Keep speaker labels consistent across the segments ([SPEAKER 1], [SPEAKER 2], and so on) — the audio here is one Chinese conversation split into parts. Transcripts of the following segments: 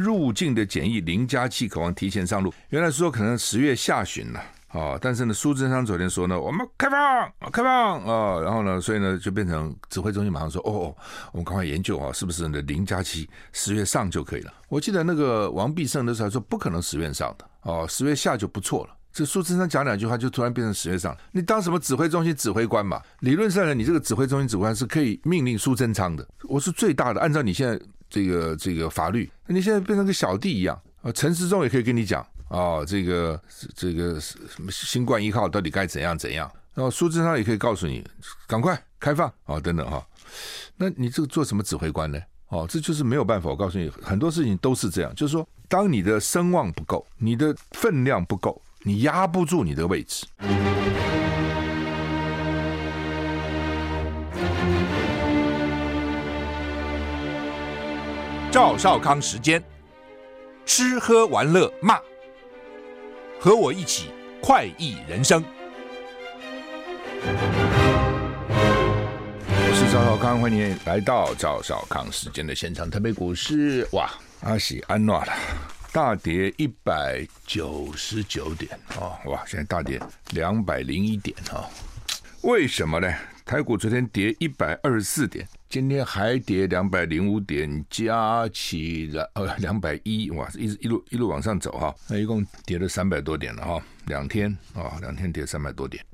[SPEAKER 1] 入境的检疫零加七渴望提前上路。原来说可能十月下旬了。啊、哦！但是呢，苏贞昌昨天说呢，我们开放，开放啊、哦！然后呢，所以呢，就变成指挥中心马上说，哦，我们赶快研究啊，是不是呢？零加七十月上就可以了。我记得那个王必胜的时候说，不可能十月上的哦，十月下就不错了。这苏贞昌讲两句话，就突然变成十月上。你当什么指挥中心指挥官嘛？理论上呢，你这个指挥中心指挥官是可以命令苏贞昌的。我是最大的，按照你现在这个这个法律，你现在变成个小弟一样啊。陈时中也可以跟你讲。哦，这个这个什么新冠一号到底该怎样怎样？然后苏贞昌也可以告诉你，赶快开放哦，等等哈。那你这个做什么指挥官呢？哦，这就是没有办法。我告诉你，很多事情都是这样，就是说，当你的声望不够，你的分量不够，你压不住你的位置。赵少康时间，吃喝玩乐骂。和我一起快意人生。我是赵少康，欢迎来到赵少康时间的现场。台北股市哇，阿喜安诺了，大跌一百九十九点哦，哇，现在大跌两百零一点哦，为什么呢？台股昨天跌一百二十四点，今天还跌两百零五点，加起来呃两百一哇，一直一路一路往上走哈，那一共跌了三百多点了哈，两天啊两天跌三百多点，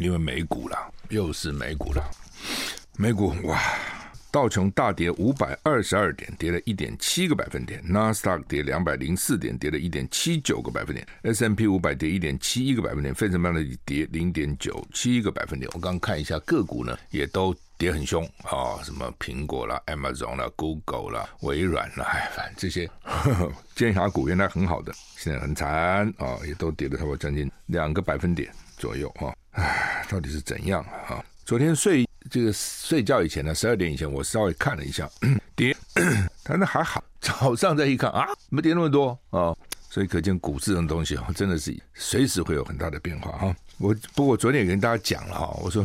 [SPEAKER 1] 因为美股了，又是美股了，美股哇。道琼大跌五百二十二点，跌了一点七个百分点；纳斯达克跌两百零四点，跌了一点七九个百分点，S M P 五百跌一点七一个百分点；费城半导体跌零点九七个百分点。我刚看一下个股呢，也都跌很凶啊、什么苹果啦、Amazon 啦、Google 啦、微软啦，哎，反正这些 尖牙股原来很好的，现在很惨啊、也都跌了差不多将近两个百分点左右啊，哎，到底是怎样啊？昨天睡。这个睡觉以前呢，十二点以前，我稍微看了一下 跌，但那还好。早上再一看啊，没跌那么多啊、所以可见股市这种东西真的是随时会有很大的变化哈。我不过昨天也跟大家讲了哈，我说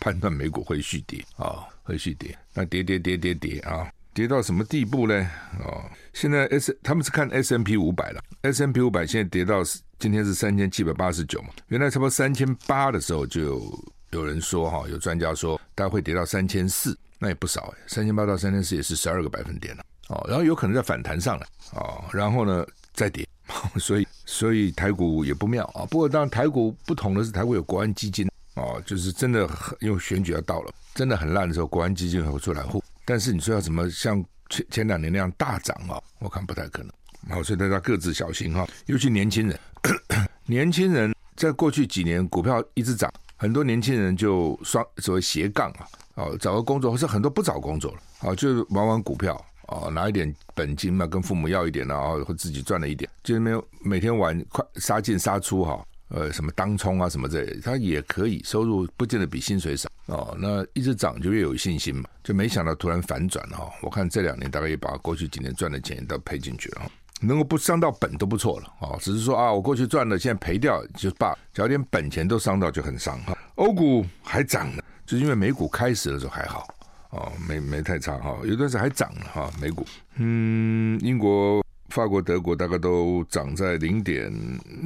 [SPEAKER 1] 判断美股会续跌啊、哦，会续跌。那跌跌跌跌跌啊，跌到什么地步呢？哦，现在 S 他们是看 S M P 五百了，S M P 五百现在跌到今天是三千七百八十九嘛，原来差不多三千八的时候就有。有人说哈，有专家说大概会跌到三千四，那也不少哎，三千八到三千四也是十二个百分点了哦，然后有可能再反弹上来哦，然后呢再跌，所以所以台股也不妙啊。不过当然台股不同的是，台股有国安基金哦，就是真的很因为选举要到了，真的很烂的时候，国安基金会出来护。但是你说要怎么像前前两年那样大涨啊？我看不太可能。好，所以大家各自小心哈，尤其年轻人，年轻人在过去几年股票一直涨。很多年轻人就双所谓斜杠啊，哦，找个工作，或是很多不找工作了，啊，就玩玩股票，哦，拿一点本金嘛，跟父母要一点，然后或自己赚了一点，就没有每天玩快杀进杀出哈，呃，什么当冲啊什么之类的，他也可以收入不见得比薪水少哦，那一直涨就越有信心嘛，就没想到突然反转哈，我看这两年大概也把过去几年赚的钱都赔进去了。能够不伤到本都不错了啊！只是说啊，我过去赚了，现在赔掉就罢。只要连本钱都伤到，就很伤哈。欧股还涨呢，就是因为美股开始的时候还好哦，没没太差哈。有段时间还涨了哈，美股。嗯，英国、法国、德国大概都涨在零点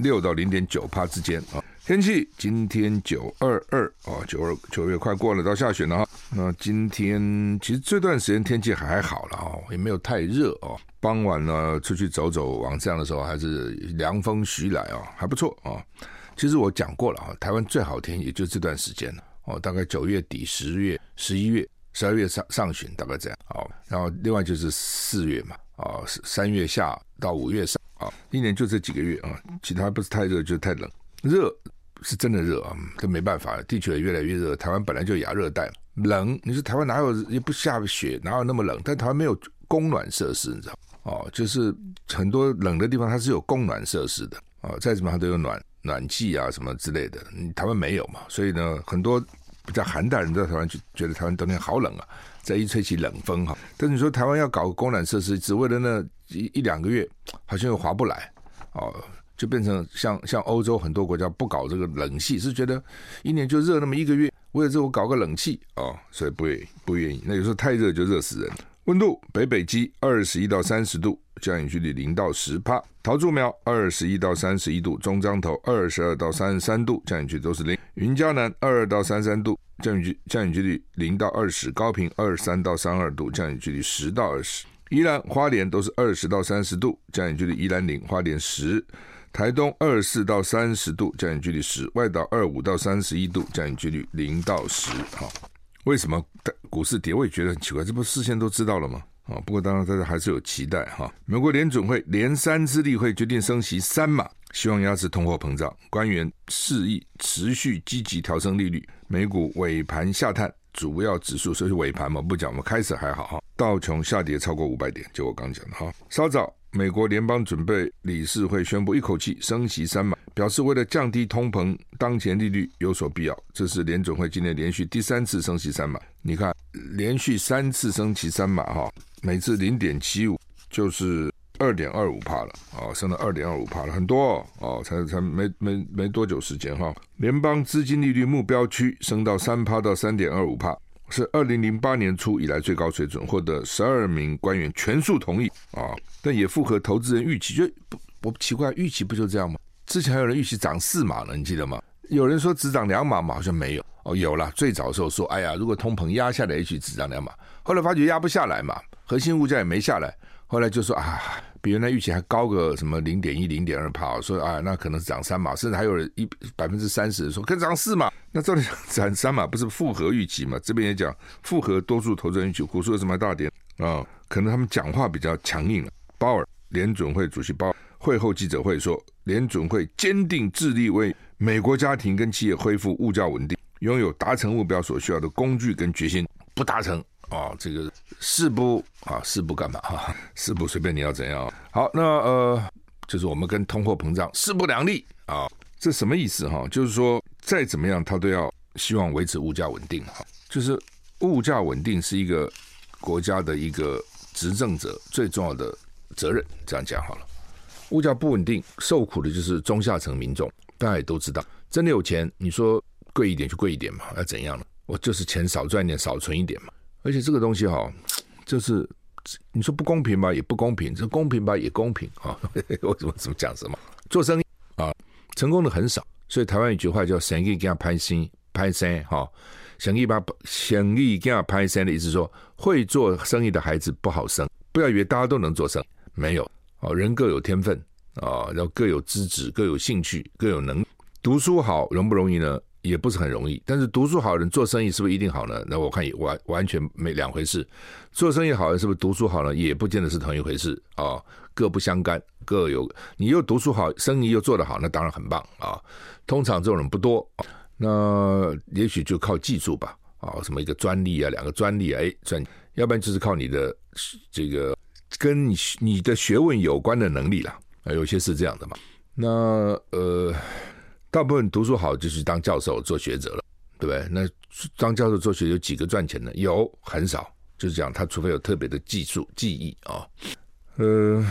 [SPEAKER 1] 六到零点九趴之间啊。天气今天九二二啊，九二九月快过了，到下旬了哈。那今天其实这段时间天气还好了啊，也没有太热哦。傍晚呢，出去走走，往这样的时候还是凉风徐来啊，还不错啊。其实我讲过了啊，台湾最好天也就这段时间了哦，大概九月底、十月、十一月、十二月上上旬，大概这样。好，然后另外就是四月嘛，啊，三月下到五月上啊，一年就这几个月啊，其他不是太热就太冷，热是真的热啊，这没办法，地球也越来越热，台湾本来就亚热带，冷，你说台湾哪有也不下雪，哪有那么冷？但台湾没有供暖设施，你知道。哦，就是很多冷的地方，它是有供暖设施的哦，再怎么它都有暖暖气啊什么之类的。你台湾没有嘛，所以呢，很多在寒带人在台湾就觉得台湾冬天好冷啊，再一吹起冷风哈。但是你说台湾要搞供暖设施，只为了那一一两个月，好像又划不来哦，就变成像像欧洲很多国家不搞这个冷气，是觉得一年就热那么一个月，为了这我搞个冷气哦，所以不愿意不愿意。那有时候太热就热死人。温度北北基二十一到三十度，降雨距离零到十帕；桃竹苗二十一到三十一度，中彰投二十二到三十三度，降雨距都是零；云嘉南二二到三三度，降雨距降雨距离零到二十；高屏二三到三二度，降雨距离十到二十；宜兰花莲都是二十到三十度，降雨距离宜兰零，花莲十；台东二四到三十度，降雨距离十；外岛二五到三十一度，降雨距离零到十。好。为什么股市跌？我也觉得很奇怪，这不事先都知道了吗？啊，不过当然大家还是有期待哈。美国联准会连三次例会决定升息三码，希望压制通货膨胀。官员示意持续积极调升利率。美股尾盘下探，主要指数所以尾盘嘛不讲，我们开始还好哈。道琼下跌超过五百点，就我刚讲的哈。稍早。美国联邦准备理事会宣布一口气升息三码，表示为了降低通膨，当前利率有所必要。这是联准会今年连续第三次升息三码。你看，连续三次升息三码，哈，每次零点七五，就是二点二五帕了，哦，升到二点二五帕了，很多哦，哦，才才没没没多久时间哈。联邦资金利率目标区升到三帕到三点二五帕。是二零零八年初以来最高水准，获得十二名官员全数同意啊，但也符合投资人预期。就不，我奇怪，预期不就这样吗？之前还有人预期涨四码呢，你记得吗？有人说只涨两码嘛，好像没有哦。有了，最早的时候说，哎呀，如果通膨压下来，也许只涨两码。后来发觉压不下来嘛，核心物价也没下来，后来就说啊。比原来预期还高个什么零点一、零点二帕，说啊，那可能是涨三码，甚至还有人一百分之三十说可涨四码，那照理讲涨三码不是符合预期嘛？这边也讲符合多数投资人预期，股市为什么大跌啊、可能他们讲话比较强硬了。鲍尔联准会主席鲍尔会后记者会说，联准会坚定致力为美国家庭跟企业恢复物价稳定，拥有达成目标所需要的工具跟决心，不达成。啊，这个誓不啊，誓不干嘛？哈？誓不随便你要怎样。好，那呃，就是我们跟通货膨胀势不两立啊，这什么意思哈？就是说再怎么样，他都要希望维持物价稳定哈。就是物价稳定是一个国家的一个执政者最重要的责任。这样讲好了，物价不稳定，受苦的就是中下层民众。大家也都知道，真的有钱，你说贵一点就贵一点嘛，要怎样呢？我就是钱少赚一点，少存一点嘛。而且这个东西哈，就是你说不公平吧，也不公平；这公平吧，也公平啊。我怎么怎么讲什么？做生意啊，成功的很少。所以台湾有一句话叫“生意给他拍心拍生”哈，生意把生意给他拍生的意思说，会做生意的孩子不好生。不要以为大家都能做生意，没有哦，人各有天分啊，然后各有资质、各有兴趣、各有能。读书好容不容易呢？也不是很容易，但是读书好人做生意是不是一定好呢？那我看也完完全没两回事。做生意好人是不是读书好呢？也不见得是同一回事啊，各不相干，各有。你又读书好，生意又做得好，那当然很棒啊。通常这种人不多，那也许就靠技术吧啊，什么一个专利啊，两个专利啊，哎专，要不然就是靠你的这个跟你你的学问有关的能力了啊，有些是这样的嘛。那呃。大部分读书好就是当教授做学者了，对不对？那当教授做学者有几个赚钱的？有很少，就是讲他除非有特别的技术技艺啊，呃，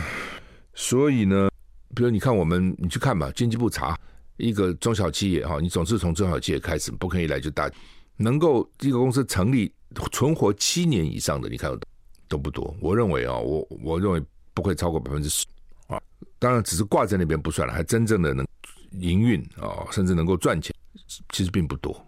[SPEAKER 1] 所以呢，比如你看我们，你去看吧，经济部查一个中小企业哈，你总是从中小企业开始，不可以来就大，能够一个公司成立存活七年以上的，你看都都不多。我认为啊，我我认为不会超过百分之十啊，当然只是挂在那边不算了，还真正的能。营运啊，甚至能够赚钱，其实并不多。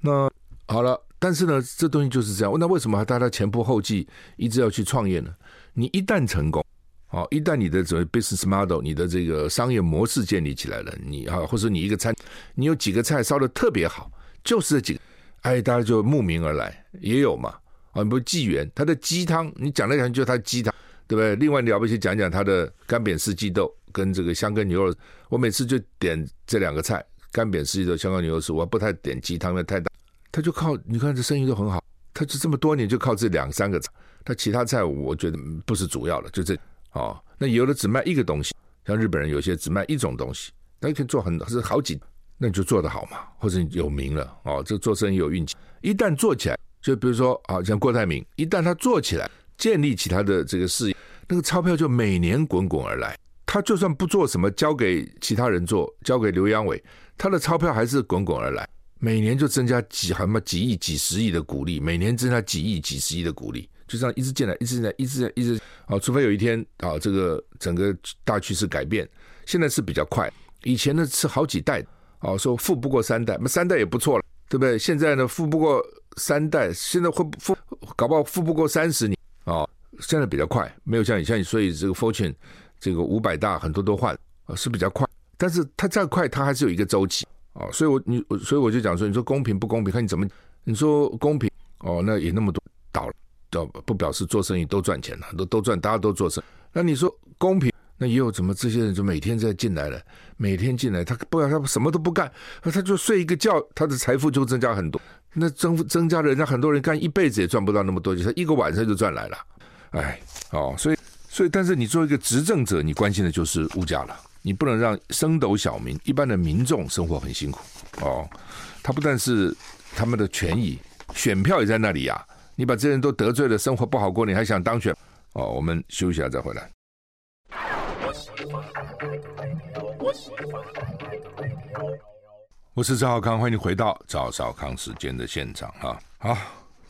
[SPEAKER 1] 那好了，但是呢，这东西就是这样。那为什么大家前仆后继一直要去创业呢？你一旦成功，啊，一旦你的所谓 business model，你的这个商业模式建立起来了，你啊，或者你一个餐，你有几个菜烧得特别好，就是这几个，哎，大家就慕名而来，也有嘛。啊，你不纪元，他的鸡汤，你讲来讲就他鸡汤，对不对？另外了不起讲讲他的干煸四季豆。跟这个香根牛肉，我每次就点这两个菜，干煸四季豆、香根牛肉丝，我不太点鸡汤，那太大。他就靠你看这生意都很好，他就这么多年就靠这两三个菜，他其他菜我觉得不是主要的，就这哦。那有的只卖一个东西，像日本人有些只卖一种东西，他可以做很是好几，那你就做得好嘛，或者你有名了哦，这做生意有运气。一旦做起来，就比如说啊，像郭台铭，一旦他做起来，建立起他的这个事业，那个钞票就每年滚滚而来。他就算不做什么，交给其他人做，交给刘扬伟，他的钞票还是滚滚而来，每年就增加几什么几亿、几十亿的股利，每年增加几亿、几十亿的股利，就这样一直进来，一直进来，一直进来，一直啊，除非有一天啊，这个整个大趋势改变，现在是比较快。以前呢是好几代啊，说富不过三代，那三代也不错了，对不对？现在呢富不过三代，现在会富搞不好富不过三十年啊，现在比较快，没有像以前，所以这个 Fortune 这个五百大很多都换啊，是比较快，但是它再快，它还是有一个周期啊，所以我你所以我就讲说，你说公平不公平，看你怎么，你说公平哦，那也那么多倒了。不表示做生意都赚钱了，都都赚，大家都做生意。那你说公平？那也有怎么这些人就每天在进来了，每天进来，他不然他什么都不干，他就睡一个觉，他的财富就增加很多。那增增加了，人家很多人干一辈子也赚不到那么多，就他一个晚上就赚来了。哎，哦，所以所以，但是你作为一个执政者，你关心的就是物价了，你不能让升斗小民一般的民众生活很辛苦哦。他不但是他们的权益，选票也在那里呀、你把这些人都得罪了，生活不好过，你还想当选？哦，我们休息一下再回来。我是赵少康，欢迎你回到赵少康时间的现场哈。好，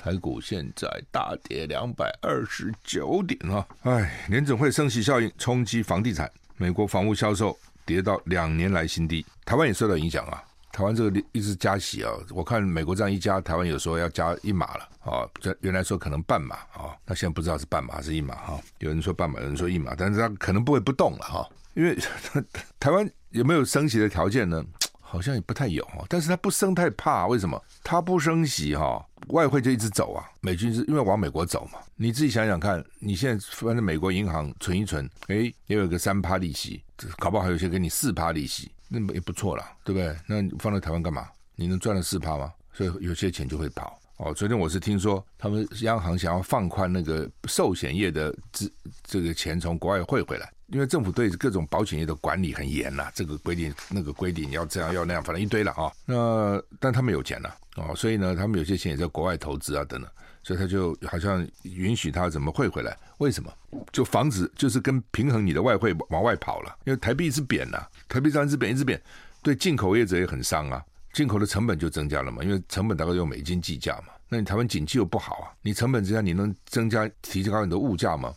[SPEAKER 1] 台股现在大跌两百二十九点啊！哎，联准会升息效应冲击房地产，美国房屋销售跌到两年来新低，台湾也受到影响啊。台湾这个一直加息啊，我看美国这样一加，台湾有时候要加一码了啊。这原来说可能半码啊，那现在不知道是半码还是一码哈。有人说半码，有人说一码，但是它可能不会不动了哈，因为 台湾有没有升息的条件呢？好像也不太有，但是它不升太怕，为什么？它不升息哈，外汇就一直走啊，美军是因为往美国走嘛。你自己想想看，你现在放在美国银行存一存，诶，也有个三趴利息，搞不好还有些给你四趴利息。那也不错了，对不对？那你放在台湾干嘛？你能赚了四趴吗？所以有些钱就会跑哦。昨天我是听说，他们央行想要放宽那个寿险业的资这个钱从国外汇回来，因为政府对各种保险业的管理很严呐、这个规定那个规定要这样要那样，反正一堆了啊。那但他们有钱了哦，所以呢，他们有些钱也在国外投资啊等等。所以他就好像允许他怎么汇回来？为什么？就防止就是跟平衡你的外汇往外跑了，因为台币一直贬呐、台币这样一直贬一直贬，对进口业者也很伤啊，进口的成本就增加了嘛，因为成本大概用美金计价嘛，那你台湾景气又不好啊，你成本增加，你能增加提高你的物价吗？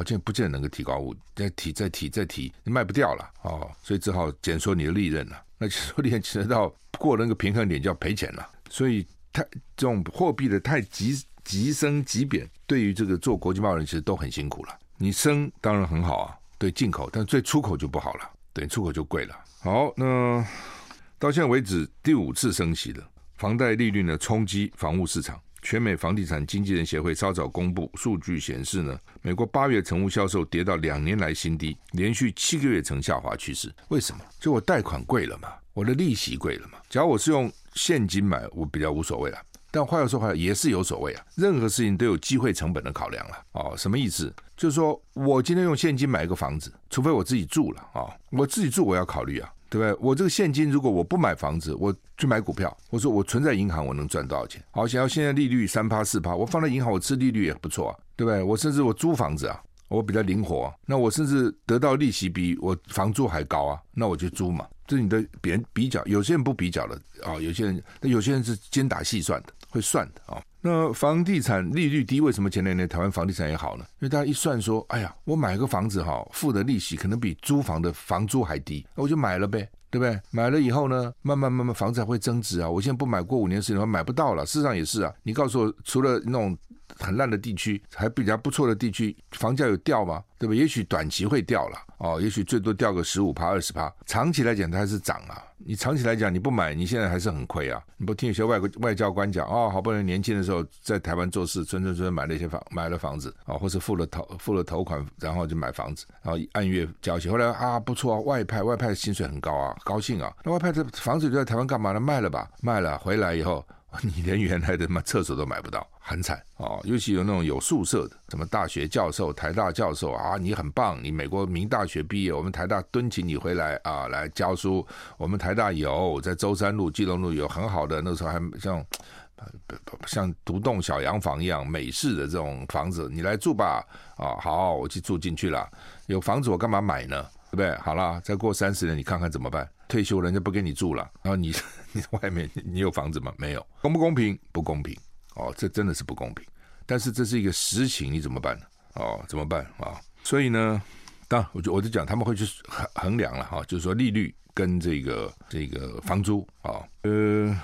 [SPEAKER 1] 好像不见得能够提高物，再提再提再提，你卖不掉了哦，所以只好减缩你的利润了。那减缩利润，其实到过了那个平衡点就要赔钱了，所以。太这种货币的太急急升急贬，对于这个做国际贸易人其实都很辛苦了。你升当然很好啊，对进口，但对出口就不好了，对出口就贵了。好，那到现在为止第五次升息了，房贷利率呢冲击房屋市场。全美房地产经纪人协会稍早公布数据显示呢，美国八月成屋销售跌到两年来新低，连续七个月呈下滑趋势。为什么？就我贷款贵了嘛，我的利息贵了嘛。假如我是用现金买，我比较无所谓了。但话又说回来，也是有所谓啊。任何事情都有机会成本的考量了。哦，什么意思？就是说我今天用现金买一个房子，除非我自己住了啊，我自己住我要考虑啊，对不对？我这个现金如果我不买房子，我去买股票，我说我存在银行，我能赚多少钱？好，想要现在利率三趴四趴，我放在银行，我吃利率也不错啊，对不对？我甚至我租房子啊，我比较灵活啊，那我甚至得到利息比我房租还高啊，那我就租嘛。这是你的别人比较，有些人不比较了啊，有些人，那有些人是精打细算的。会算的啊，那房地产利率低，为什么前两年台湾房地产也好呢？因为大家一算说，哎呀，我买个房子哈，付的利息可能比租房的房租还低，那我就买了呗，对不对？买了以后呢，慢慢慢慢房子还会增值啊。我现在不买，过五年十年买不到了。事实上也是啊，你告诉我，除了那种。很烂的地区，还比较不错的地区，房价有掉吗？对吧？也许短期会掉了哦，也许最多掉个十五趴、二十趴。长期来讲，它还是涨啊。你长期来讲，你不买，你现在还是很亏啊。你不听有些外国外交官讲哦，好不容易年轻的时候在台湾做事，存存存买了一些房，买了房子啊、哦，或是付了头付了头款，然后就买房子，然后按月交钱。后来啊，不错啊，外派外派薪水很高啊，高兴啊。那外派的房子就在台湾干嘛呢？卖了吧，卖了回来以后。你连原来的嘛厕所都买不到，很惨哦。尤其有那种有宿舍的，什么大学教授、台大教授啊，你很棒，你美国名大学毕业，我们台大敦请你回来啊，来教书。我们台大有在舟山路、基隆路有很好的，那时候还像像独栋小洋房一样美式的这种房子，你来住吧。啊，好，我去住进去了。有房子我干嘛买呢？对不对？好了，再过三十年你看看怎么办？退休人家不给你住了，然后你 你外面你有房子吗？没有，公不公平？不公平哦，这真的是不公平。但是这是一个实情，你怎么办呢？哦，怎么办啊？所以呢，当，我就我就讲他们会去衡衡量了哈，就是说利率跟这个这个房租啊，呃，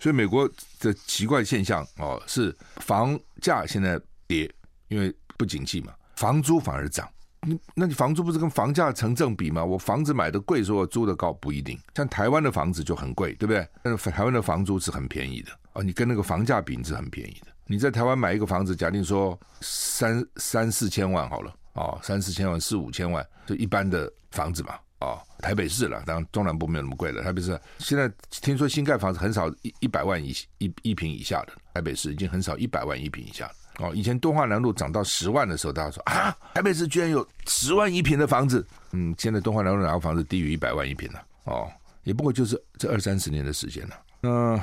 [SPEAKER 1] 所以美国的奇怪现象哦，是房价现在跌，因为不景气嘛，房租反而涨。你那你房租不是跟房价成正比吗？我房子买的贵，说我租的高不一定。像台湾的房子就很贵，对不对？但是台湾的房租是很便宜的哦，你跟那个房价比是很便宜的。你在台湾买一个房子，假定说三三四千万好了，哦，三四千万四五千万，就一般的房子嘛，哦，台北市了，当然中南部没有那么贵了。台北市现在听说新盖房子很少一一百万一一一平以下的，台北市已经很少一百万一平以下了。哦，以前敦化南路涨到十万的时候，大家说啊，台北市居然有十万一平的房子。嗯，现在敦化南路哪个房子低于一百万一平了？哦，也不过就是这二三十年的时间了。嗯，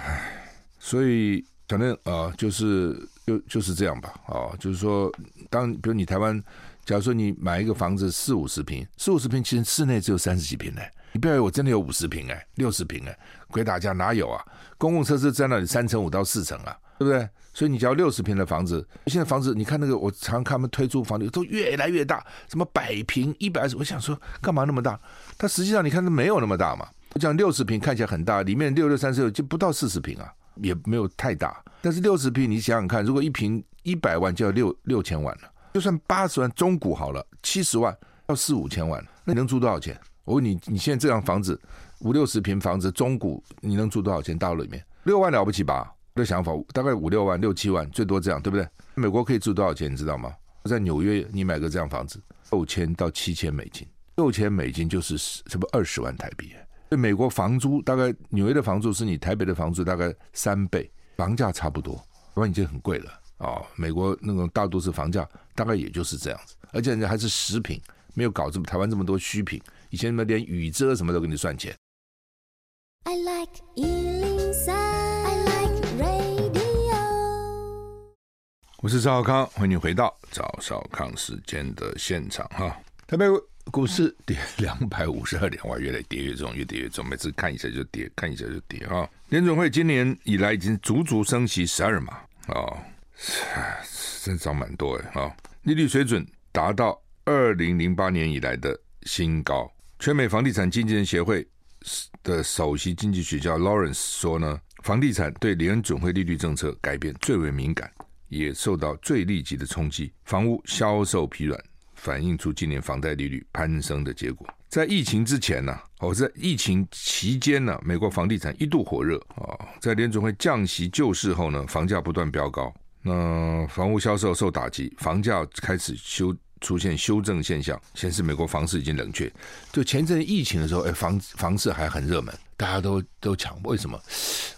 [SPEAKER 1] 所以反正啊，就是就就是这样吧。哦，就是说，当比如你台湾，假如说你买一个房子四五十平，四五十平其实室内只有三十几坪嘞。你不要以为我真的有五十平哎，六十平哎，鬼打架哪有啊？公共设施在那里三层五到四层啊，对不对？所以你只要六十平的房子，现在房子你看那个，我常看他们推出房子都越来越大，什么百平、一百二十，我想说干嘛那么大？它实际上你看它没有那么大嘛。我讲六十平看起来很大，里面六六三十六就不到四十平啊，也没有太大。但是六十平你想想看，如果一平一百万就要六六千万了，就算八十万中古好了，七十万要四五千万，那你能租多少钱？我问你，你现在这样房子五六十平房子中古，你能租多少钱？大陆里面六万了不起吧？的想法大概五六万、六七万，最多这样，对不对？美国可以住多少钱？你知道吗？在纽约，你买个这样房子，六千到七千美金，六千美金就是什么二十万台币。所以美国房租大概纽约的房租是你台北的房租大概三倍，房价差不多，台湾已经很贵了啊、美国那种大都市房价大概也就是这样子，而且人家还是食品，没有搞这么台湾这么多虚品。以前什么连雨遮什么都给你算钱。I like 我是赵少康，欢迎你回到赵少康时间的现场哈。台北股市跌两百五十二点，哇，越来跌越重，越跌越重。每次看一下就跌，看一下就跌哈。联准会今年以来已经足足升息十二码啊，真涨蛮多哎啊！利率水准达到二零零八年以来的新高。全美房地产经纪人协会的首席经济学家 Lawrence 说呢，房地产对联准会利率政策改变最为敏感。也受到最立即的冲击，房屋销售疲软，反映出今年房贷利率攀升的结果。在疫情之前呢、啊，哦，在疫情期间呢，美国房地产一度火热啊。在联准会降息救市后呢，房价不断飙高，那房屋销售受打击，房价开始修。出现修正现象，显示美国房市已经冷却。就前阵疫情的时候，哎，房房市还很热门，大家都都抢。为什么？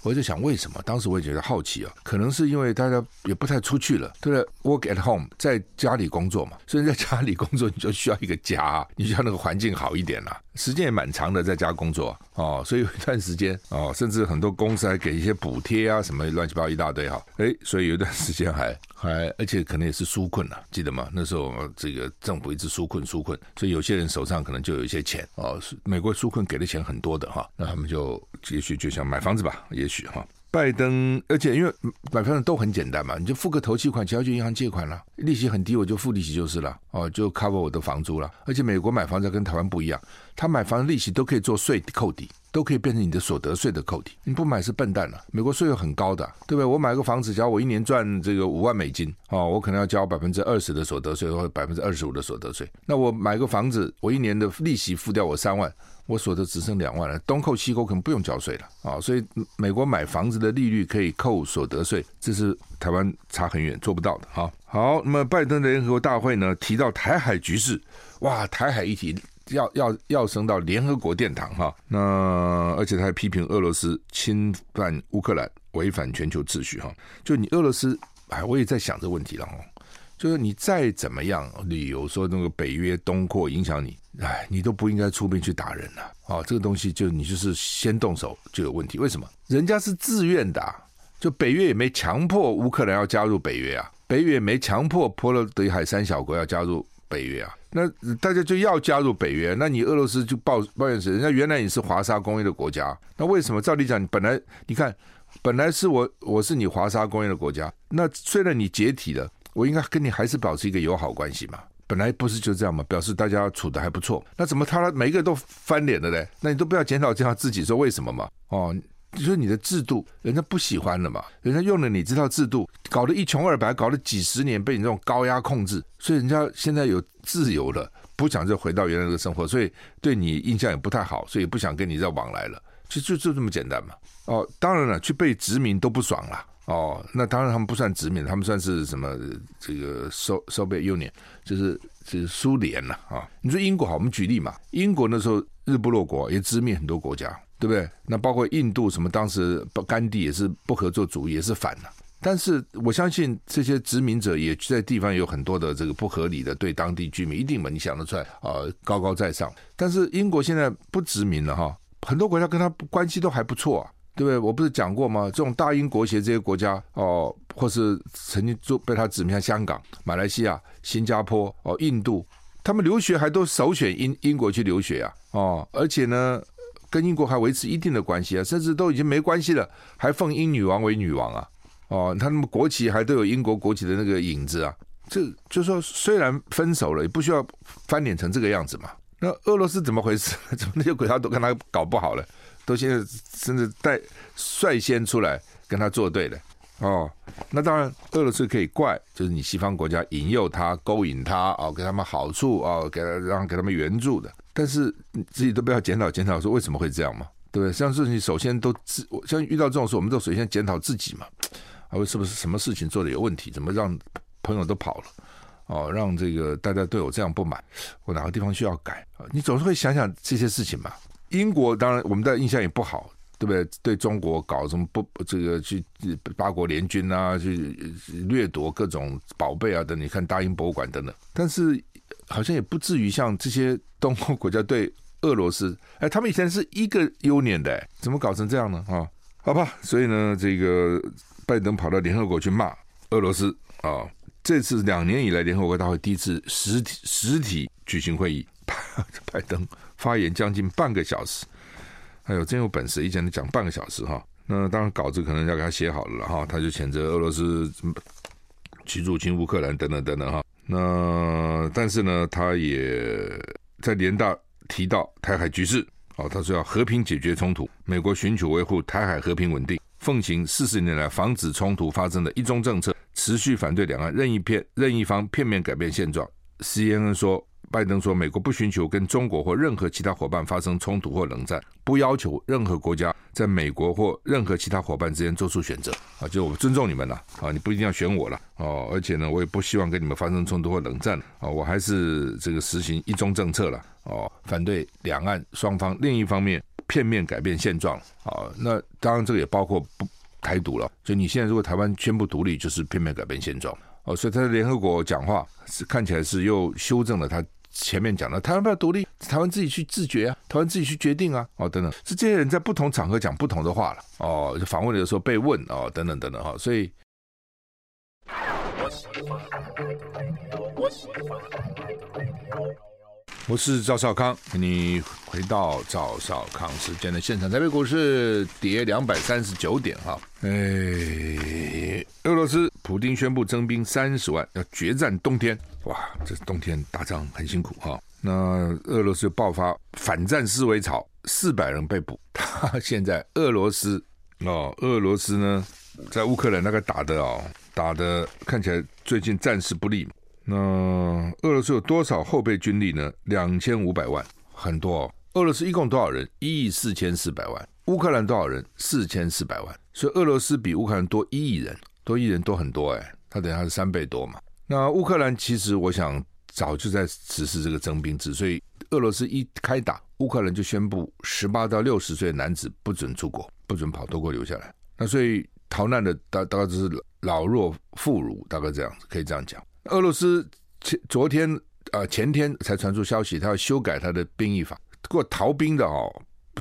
[SPEAKER 1] 我就想为什么？当时我也觉得好奇啊，可能是因为大家也不太出去了，对不对？Work at home，在家里工作嘛。所以在家里工作，你就需要一个家，你需要那个环境好一点啦。时间也蛮长的，在家工作哦，所以有一段时间哦，甚至很多公司还给一些补贴啊，什么乱七八糟一大堆哈。哎，所以有一段时间还还，而且可能也是纾困了，记得吗？那时候这个政府一直纾困纾困，所以有些人手上可能就有一些钱哦。美国纾困给的钱很多的哈，那他们就也许就想买房子吧，也许哈。拜登，而且因为买房子都很简单嘛，你就付个头期款，只要去银行借款了，利息很低，我就付利息就是了，哦，就 cover 我的房租了。而且美国买房子跟台湾不一样，他买房的利息都可以做税扣抵，都可以变成你的所得税的扣抵。你不买是笨蛋了，美国税又很高的，对不对？我买个房子，假如我一年赚这个五万美金，哦，我可能要交百分之二十的所得税或者百分之二十五的所得税。那我买个房子，我一年的利息付掉我三万。我所得只剩两万了，东扣西扣可能不用缴税了啊！所以美国买房子的利率可以扣所得税，这是台湾差很远做不到的哈。好，那么拜登的联合国大会呢，提到台海局势，哇，台海议题要要要升到联合国殿堂哈。那而且他还批评俄罗斯侵犯乌克兰，违反全球秩序哈。就你俄罗斯，哎，我也在想这个问题了哈。就是你再怎么样理由说那个北约东扩影响你，哎，你都不应该出兵去打人了。啊，这个东西就你就是先动手就有问题。为什么？人家是自愿的，就北约也没强迫乌克兰要加入北约啊，北约也没强迫波罗的海三小国要加入北约啊。那大家就要加入北约，那你俄罗斯就抱抱怨谁人家原来你是华沙公约的国家，那为什么？照理讲，你本来你看本来是我我是你华沙公约的国家，那虽然你解体了。我应该跟你还是保持一个友好关系嘛。本来不是就这样嘛，表示大家处的还不错。那怎么他每一个都翻脸了嘞？那你都不要检讨检讨自己，说为什么嘛？哦，你说你的制度人家不喜欢了嘛？人家用了你这套制度，搞得一穷二白，搞了几十年被你这种高压控制，所以人家现在有自由了，不想再回到原来的生活，所以对你印象也不太好，所以不想跟你再往来了。就就就这么简单嘛。哦，当然了，去被殖民都不爽了。哦，那当然他们不算殖民，他们算是什么？这个 Soviet Union 就是就是苏联了啊。你说英国好，我们举例嘛，英国那时候日不落国，也殖民很多国家，对不对？那包括印度什么，当时甘地也是不合作主义，也是反了。但是我相信这些殖民者也在地方有很多的这个不合理的对当地居民，一定嘛？你想得出来啊？高高在上。但是英国现在不殖民了哈，很多国家跟他关系都还不错啊。对不对？我不是讲过吗？这种大英国协这些国家哦，或是曾经做被他殖民，像香港、马来西亚、新加坡哦、印度，他们留学还都首选英英国去留学啊哦，而且呢，跟英国还维持一定的关系啊，甚至都已经没关系了，还奉英女王为女王啊哦，他们国旗还都有英国国旗的那个影子啊，这就说虽然分手了，也不需要翻脸成这个样子嘛。那俄罗斯怎么回事？怎么那些国家都跟他搞不好了？都现在甚至带率先出来跟他作对的哦，那当然俄罗斯可以怪，就是你西方国家引诱他、勾引他哦，给他们好处哦，给他让给他们援助的。但是你自己都不要检讨检讨，说为什么会这样嘛？对不对？像是你首先都自，像遇到这种事，我们都首先检讨自己嘛，啊，是不是什么事情做的有问题？怎么让朋友都跑了？哦，让这个大家对我这样不满，我哪个地方需要改啊？你总是会想想这些事情嘛。英国当然，我们的印象也不好，对不对？对中国搞什么不这个去八国联军啊，去掠夺各种宝贝啊等，你看大英博物馆等等。但是好像也不至于像这些东欧国家对俄罗斯，哎，他们以前是一个 Union 的，怎么搞成这样呢？啊，好吧，所以呢，这个拜登跑到联合国去骂俄罗斯啊，这次两年以来联合国大会第一次实体实体举行会议，拜登。发言将近半个小时，哎呦真有本事，一讲能讲半个小时哈。那当然稿子可能要给他写好了哈，他就谴责俄罗斯去入侵乌克兰等等等等哈。那但是呢，他也在联大提到台海局势，哦，他说要和平解决冲突，美国寻求维护台海和平稳定，奉行四十年来防止冲突发生的一中政策，持续反对两岸任意片任意方片面改变现状。CNN 说。拜登说：“美国不寻求跟中国或任何其他伙伴发生冲突或冷战，不要求任何国家在美国或任何其他伙伴之间做出选择。啊，就我尊重你们了。啊，你不一定要选我了。哦，而且呢，我也不希望跟你们发生冲突或冷战。啊，我还是这个实行一中政策了。哦，反对两岸双方另一方面片面改变现状。啊，那当然这个也包括不台独了。就你现在如果台湾宣布独立，就是片面改变现状。哦，所以他在联合国讲话是看起来是又修正了他。”前面讲的台湾不要独立，台湾自己去自觉啊，台湾自己去决定啊，哦等等，是这些人在不同场合讲不同的话了，哦，访问的时候被问哦等等等等哈，所以。我我是赵少康，你回到赵少康时间的现场。台北股市跌两百三十九点哈。哎，俄罗斯普丁宣布征兵三十万，要决战冬天。哇，这冬天打仗很辛苦哈。那俄罗斯爆发反战思维潮，四百人被捕。他 现在俄罗斯哦，俄罗斯呢，在乌克兰那个打的哦，打的看起来最近战事不利。那俄罗斯有多少后备军力呢？两千五百万，很多哦。俄罗斯一共多少人？一亿四千四百万。乌克兰多少人？四千四百万。所以俄罗斯比乌克兰多一亿人，多一亿人多很多哎。他等于他是三倍多嘛。那乌克兰其实我想早就在实施这个征兵制，所以俄罗斯一开打，乌克兰就宣布十八到六十岁的男子不准出国，不准跑，都给我留下来。那所以逃难的大大概就是老弱妇孺，大概这样子，可以这样讲。俄罗斯前昨天啊、前天才传出消息，他要修改他的兵役法，给我逃兵的哦，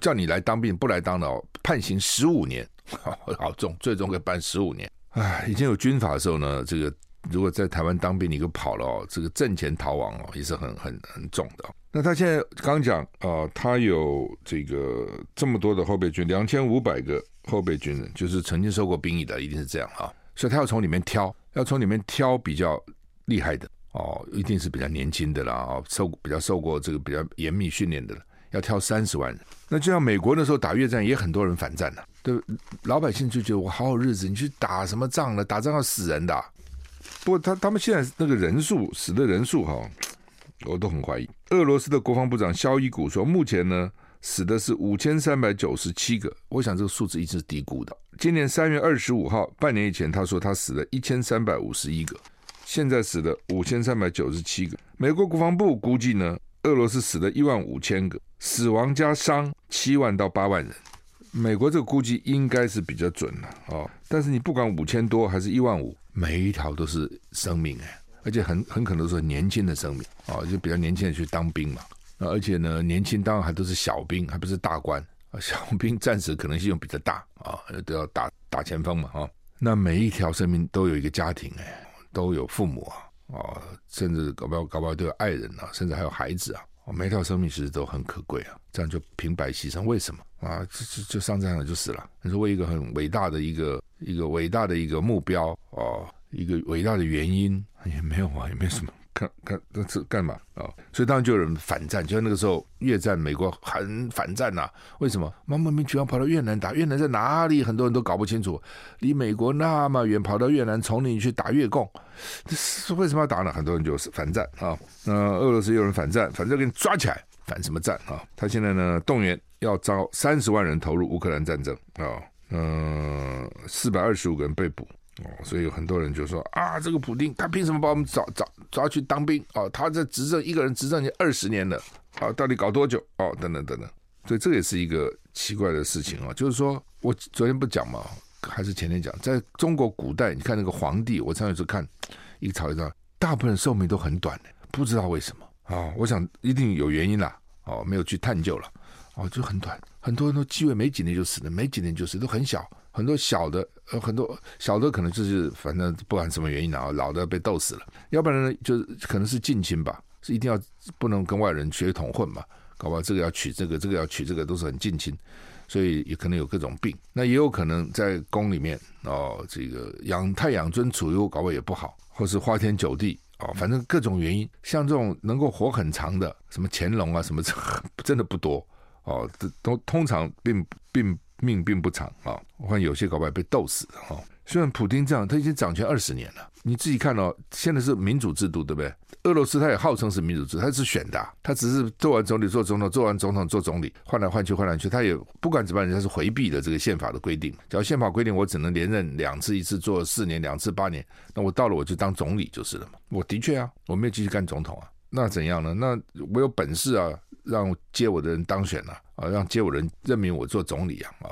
[SPEAKER 1] 叫你来当兵，不来当的哦，判刑十五年，好重，最终给判十五年。唉，以前有军法的时候呢，这个如果在台湾当兵，你给跑了哦，这个阵前逃亡哦，也是很很很重的。那他现在刚讲啊、他有这个这么多的后备军，两千五百个后备军人，就是曾经受过兵役的，一定是这样啊，所以他要从里面挑。要从里面挑比较厉害的哦，一定是比较年轻的啦，哦，受比较受过这个比较严密训练的了，要挑三十万人。那就像美国那时候打越战，也很多人反战了，对，老百姓就觉得我好好日子，你去打什么仗了？打仗要死人的。不过他他们现在那个人数死的人数哈，我都很怀疑。俄罗斯的国防部长肖伊古说，目前呢死的是五千三百九十七个，我想这个数字一直是低估的。今年三月二十五号，半年以前，他说他死了一千三百五十一个，现在死了五千三百九十七个。美国国防部估计呢，俄罗斯死了一万五千个，死亡加伤七万到八万人。美国这个估计应该是比较准的哦，但是你不管五千多还是一万五，每一条都是生命哎，而且很很可能是年轻的生命啊，就比较年轻的去当兵嘛，而且呢，年轻当然还都是小兵，还不是大官。小兵战死可能性又比较大啊，都要打打前锋嘛啊。那每一条生命都有一个家庭哎，都有父母啊啊，甚至搞不好搞不好都有爱人啊，甚至还有孩子啊。每一条生命其实都很可贵啊，这样就平白牺牲，为什么啊？就就就上战场就死了。你说为一个很伟大的一个一个伟大的一个目标啊，一个伟大的原因也没有啊，也没什么。看看这是干嘛啊、所以当然就有人反战，就像那个时候越战，美国很反战呐、为什么？莫名其妙跑到越南打，越南在哪里？很多人都搞不清楚。离美国那么远，跑到越南丛林去打越共，这是为什么要打呢？很多人就是反战啊。那、俄罗斯有人反战，反正给你抓起来，反什么战啊？他现在呢动员要招三十万人投入乌克兰战争啊。嗯，四百二十五个人被捕。哦，所以有很多人就说啊，这个普丁他凭什么把我们找找抓去当兵？哦，他在执政一个人执政已经二十年了，啊，到底搞多久？哦，等等等等，所以这也是一个奇怪的事情啊。就是说我昨天不讲嘛，还是前天讲，在中国古代，你看那个皇帝，我上一次看一个朝一朝，大部分寿命都很短的，不知道为什么啊？我想一定有原因啦，哦，没有去探究了，哦，就很短，很多人都继位没几年就死了，没几年就死，都很小。很多小的，呃，很多小的可能就是反正不管什么原因啊，老的被斗死了，要不然呢，就是可能是近亲吧，是一定要不能跟外人血统混嘛，搞不好这个要娶这个，这个要娶这个，都是很近亲，所以也可能有各种病。那也有可能在宫里面哦，这个养太养尊处优，搞不好也不好，或是花天酒地哦，反正各种原因，像这种能够活很长的，什么乾隆啊，什么这真的不多哦，都通常并并。命并不长啊！我看有些搞不好被斗死的哈。虽然普丁这样，他已经掌权二十年了。你自己看哦，现在是民主制度，对不对？俄罗斯他也号称是民主制度，他是选的，他只是做完总理做总统，做完总统做总理，换来换去换来换去，他也不管怎么样，人家是回避了这个宪法的规定。只要宪法规定我只能连任两次，一次做四年，两次八年，那我到了我就当总理就是了嘛。我的确啊，我没有继续干总统啊，那怎样呢？那我有本事啊！让接我的人当选了啊，让接我人任命我做总理啊啊，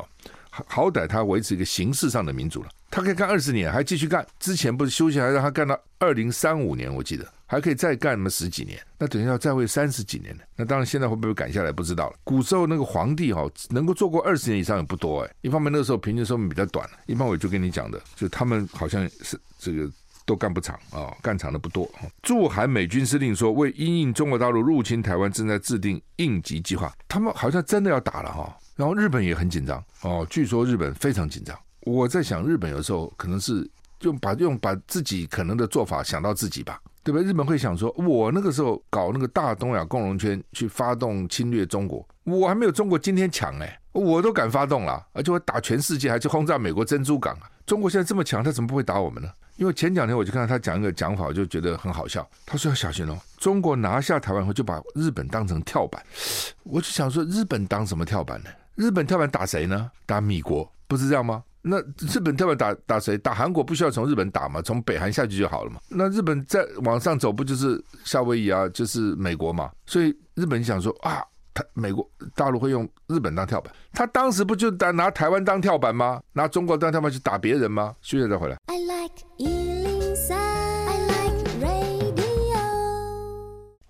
[SPEAKER 1] 好好歹他维持一个形式上的民主了。他可以干二十年，还继续干。之前不是休息，还让他干到二零三五年，我记得还可以再干那么十几年。那等于要再位三十几年呢。那当然现在会不会赶下来不知道了。古时候那个皇帝哈，能够做过二十年以上也不多哎。一方面那时候平均寿命比较短，一方面我就跟你讲的，就他们好像是这个。都干不长啊，干长的不多。驻韩美军司令说，为因应中国大陆入侵台湾，正在制定应急计划。他们好像真的要打了哈，然后日本也很紧张哦。据说日本非常紧张。我在想，日本有时候可能是用把用把自己可能的做法想到自己吧，对不对？日本会想说，我那个时候搞那个大东亚共荣圈去发动侵略中国，我还没有中国今天强哎，我都敢发动了，而且我打全世界，还去轰炸美国珍珠港。中国现在这么强，他怎么不会打我们呢？因为前两天我就看到他讲一个讲法，我就觉得很好笑。他说要小心哦，中国拿下台湾后就把日本当成跳板。我就想说，日本当什么跳板呢？日本跳板打谁呢？打米国，不是这样吗？那日本跳板打打谁？打韩国不需要从日本打吗？从北韩下去就好了嘛。那日本再往上走，不就是夏威夷啊？就是美国嘛。所以日本想说啊。他美国大陆会用日本当跳板，他当时不就拿拿台湾当跳板吗？拿中国当跳板去打别人吗？休息再回来。I like 103, I like radio。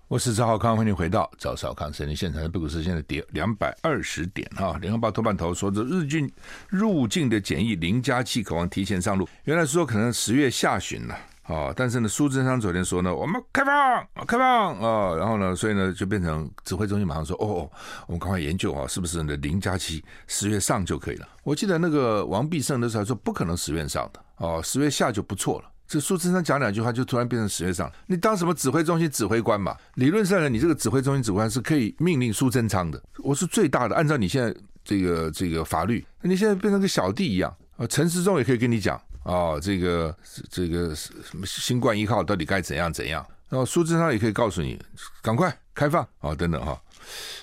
[SPEAKER 1] 我是赵浩康，欢迎回到赵少康森林现场。的股市现在跌两百二十点啊！联合报头版头说，这日军入境的检疫零加七渴望提前上路，原来说可能十月下旬了。哦，但是呢，苏贞昌昨天说呢，我们开放，开放啊，然后呢，所以呢，就变成指挥中心马上说，哦，我们赶快研究啊，是不是呢零加七十月上就可以了？我记得那个王必胜的时候说不可能十月上的，哦，十月下就不错了，这苏贞昌讲两句话，就突然变成十月上。你当什么指挥中心指挥官嘛？理论上呢，你这个指挥中心指挥官是可以命令苏贞昌的。我是最大的，按照你现在这个这个法律，你现在变成个小弟一样啊。陈时中也可以跟你讲、哦，这个这个什么新冠一号到底该怎样怎样。然后苏贞昌也可以告诉你，赶快开放啊、等等哈。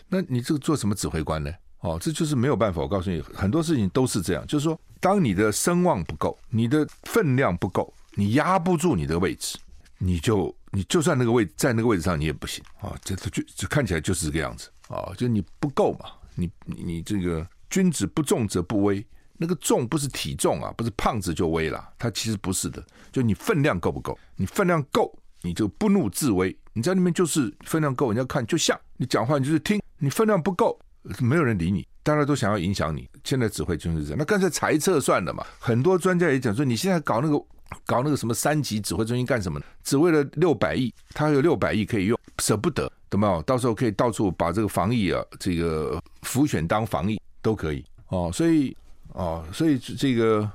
[SPEAKER 1] 那你这个做什么指挥官呢？哦，这就是没有办法。我告诉你，很多事情都是这样，就是说，当你的声望不够，你的分量不够。你压不住你的位置，你就你就算那个位在那个位置上，你也不行啊！这就就看起来就是这个样子啊！就你不够嘛，你你这个君子不重则不威，那个重不是体重啊，不是胖子就威了，他其实不是的，就你分量够不够？你分量够，你就不怒自威。你在那边就是分量够，人家看就像你讲话，你就是听。你分量不够，没有人理你，大家都想要影响你。现在指挥就是这样，那干脆裁撤算了嘛。很多专家也讲说，你现在搞那个。搞那个什么三级指挥中心干什么呢？只为了六百亿，他有六百亿可以用，舍不得，懂没有？到时候可以到处把这个防疫啊，这个浮选当防疫都可以哦。所以哦，所以这个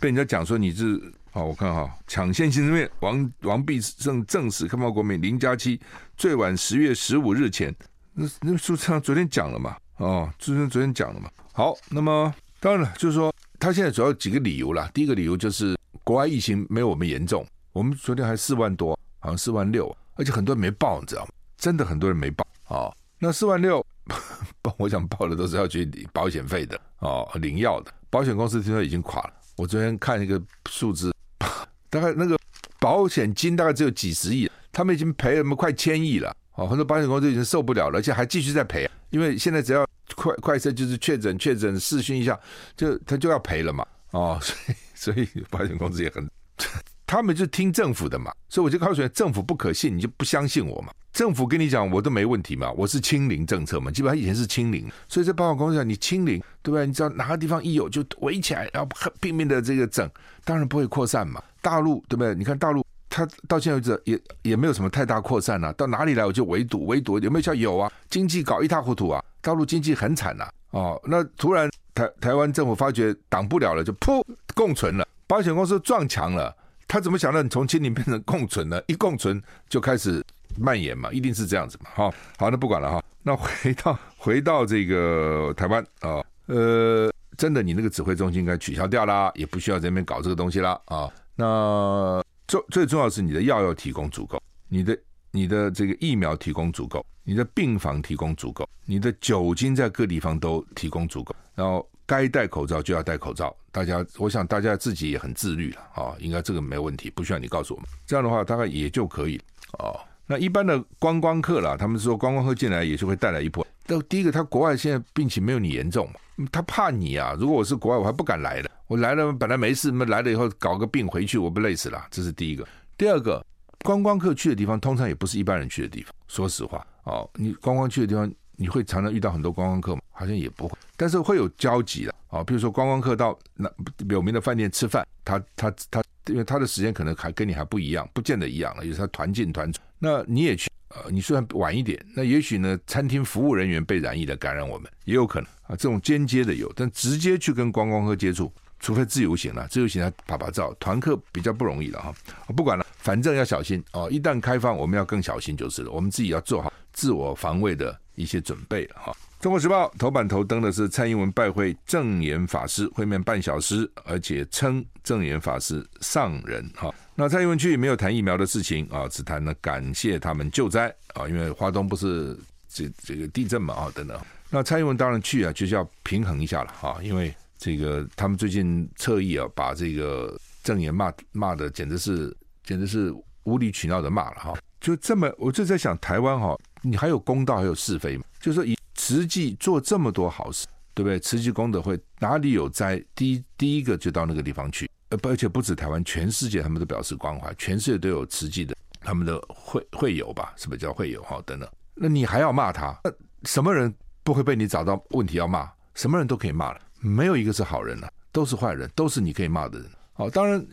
[SPEAKER 1] 被人家讲说你是哦，我看哈抢先行政院，王王必胜证实开放国民零加七，最晚十月十五日前。那那苏昌昨天讲了嘛？哦，苏昌昨天讲了嘛？好，那么当然了，就是说他现在主要几个理由啦。第一个理由就是。国外疫情没有我们严重，我们昨天还四万多，好像四万六，而且很多人没报，你知道吗？真的很多人没报啊、那四万六，我想报的都是要去领保险费的哦，领药的，保险公司听说已经垮了。我昨天看一个数字，大概那个保险金大概只有几十亿，他们已经赔了么快千亿了哦，很多保险公司已经受不了了，而且还继续在赔，因为现在只要快快测就是确诊确诊试讯一下，就他就要赔了嘛哦，所以。所以保险公司也很，他们就听政府的嘛，所以我就告诉你，政府不可信，你就不相信我嘛。政府跟你讲，我都没问题嘛，我是清零政策嘛，基本上以前是清零，所以这保险公司讲你清零，对不对？你知道哪个地方一有就围起来，然后拼命的这个整，当然不会扩散嘛。大陆对不对？你看大陆，它到现在为止也也没有什么太大扩散啊，到哪里来我就围堵围堵，有没有叫有啊？经济搞一塌糊涂啊，大陆经济很惨呐、啊，哦，那突然。台台湾政府发觉挡不了了，就噗共存了。保险公司撞墙了，他怎么想到你从清零变成共存呢？一共存就开始蔓延嘛，一定是这样子嘛。好，好，那不管了哈。那回到 回到这个台湾啊，呃，真的，你那个指挥中心应该取消掉啦，也不需要在那边搞这个东西啦啊。那最最重要是你的药要提供足够，你的你的这个疫苗提供足够，你的病房提供足够，你的酒精在各地方都提供足够。然后该戴口罩就要戴口罩，大家，我想大家自己也很自律了啊，应该这个没问题，不需要你告诉我们。这样的话大概也就可以哦。那一般的观光客啦，他们说观光客进来也是会带来一波。那第一个，他国外现在病情没有你严重嘛，他怕你啊。如果我是国外，我还不敢来的。我来了本来没事，那来了以后搞个病回去，我不累死了。这是第一个。第二个，观光客去的地方通常也不是一般人去的地方。说实话哦，你观光去的地方。你会常常遇到很多观光客吗？好像也不会，但是会有交集的啊。比如说观光客到那有名的饭店吃饭，他他他，因为他的时间可能还跟你还不一样，不见得一样了，有时候他团进团出。那你也去，呃，你虽然晚一点，那也许呢，餐厅服务人员被染疫的感染我们也有可能啊。这种间接的有，但直接去跟观光客接触，除非自由行了，自由行他拍拍照，团客比较不容易了哈。不管了，反正要小心哦。一旦开放，我们要更小心就是了。我们自己要做好自我防卫的。一些准备哈，《中国时报》头版头登的是蔡英文拜会证严法师，会面半小时，而且称证严法师上人哈。那蔡英文去没有谈疫苗的事情啊，只谈了感谢他们救灾啊，因为花东不是这这个地震嘛啊等等。那蔡英文当然去啊，就是要平衡一下了哈，因为这个他们最近侧翼啊，把这个证言骂骂的简直是简直是无理取闹的骂了哈。就这么，我就在想台湾哈。你还有公道，还有是非嘛？就是说，以慈济做这么多好事，对不对？慈济功德会哪里有灾，第第一个就到那个地方去，而且不止台湾，全世界他们都表示关怀，全世界都有慈济的他们的会会友吧？是不是叫会友哈？等等，那你还要骂他？那什么人不会被你找到问题要骂？什么人都可以骂了，没有一个是好人了，都是坏人，都是你可以骂的人。好，当然，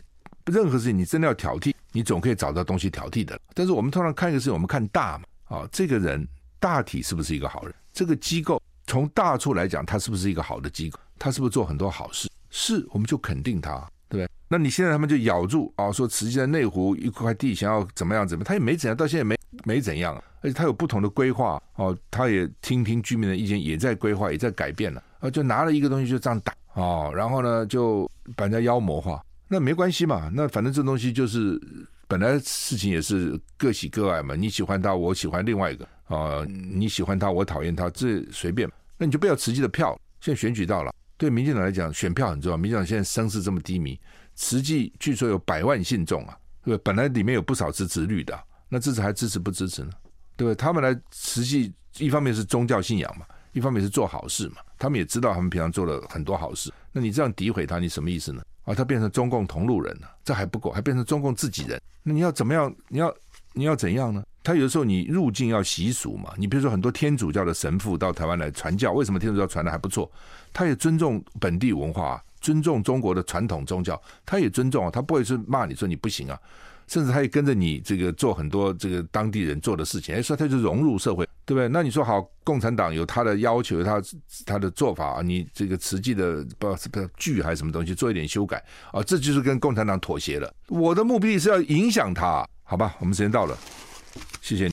[SPEAKER 1] 任何事情你真的要挑剔，你总可以找到东西挑剔的。但是我们通常看一个事情，我们看大嘛。啊，这个人大体是不是一个好人？这个机构从大处来讲，他是不是一个好的机构？他是不是做很多好事？是，我们就肯定他，对？那你现在他们就咬住啊，说慈济在内湖一块地想要怎么样怎么样，他也没怎样，到现在没没怎样，而且他有不同的规划哦，他也听听居民的意见，也在规划，也在改变了。啊，就拿了一个东西就这样打哦，然后呢就把人家妖魔化，那没关系嘛，那反正这东西就是本来事情也是各喜各爱嘛，你喜欢他，我喜欢另外一个啊，你喜欢他，我讨厌他，这随便，那你就不要慈济的票，现在选举到了，对民进党来讲，选票很重要，民进党现在声势这么低迷。实际据说有百万信众啊，对对？本来里面有不少支持绿的，那支持还支持不支持呢？对不对？他们来实际，一方面是宗教信仰嘛，一方面是做好事嘛。他们也知道他们平常做了很多好事，那你这样诋毁他，你什么意思呢？啊，他变成中共同路人了，这还不够，还变成中共自己人。那你要怎么样？你要你要怎样呢？他有时候你入境要习俗嘛。你比如说很多天主教的神父到台湾来传教，为什么天主教传的还不错？他也尊重本地文化。尊重中国的传统宗教，他也尊重啊，他不会是骂你说你不行啊，甚至他也跟着你这个做很多这个当地人做的事情，哎，说他就融入社会，对不对？那你说好，共产党有他的要求，他他的做法啊，你这个实际的不是不是剧还是什么东西，做一点修改啊，这就是跟共产党妥协了。我的目的是要影响他，好吧？我们时间到了，谢谢。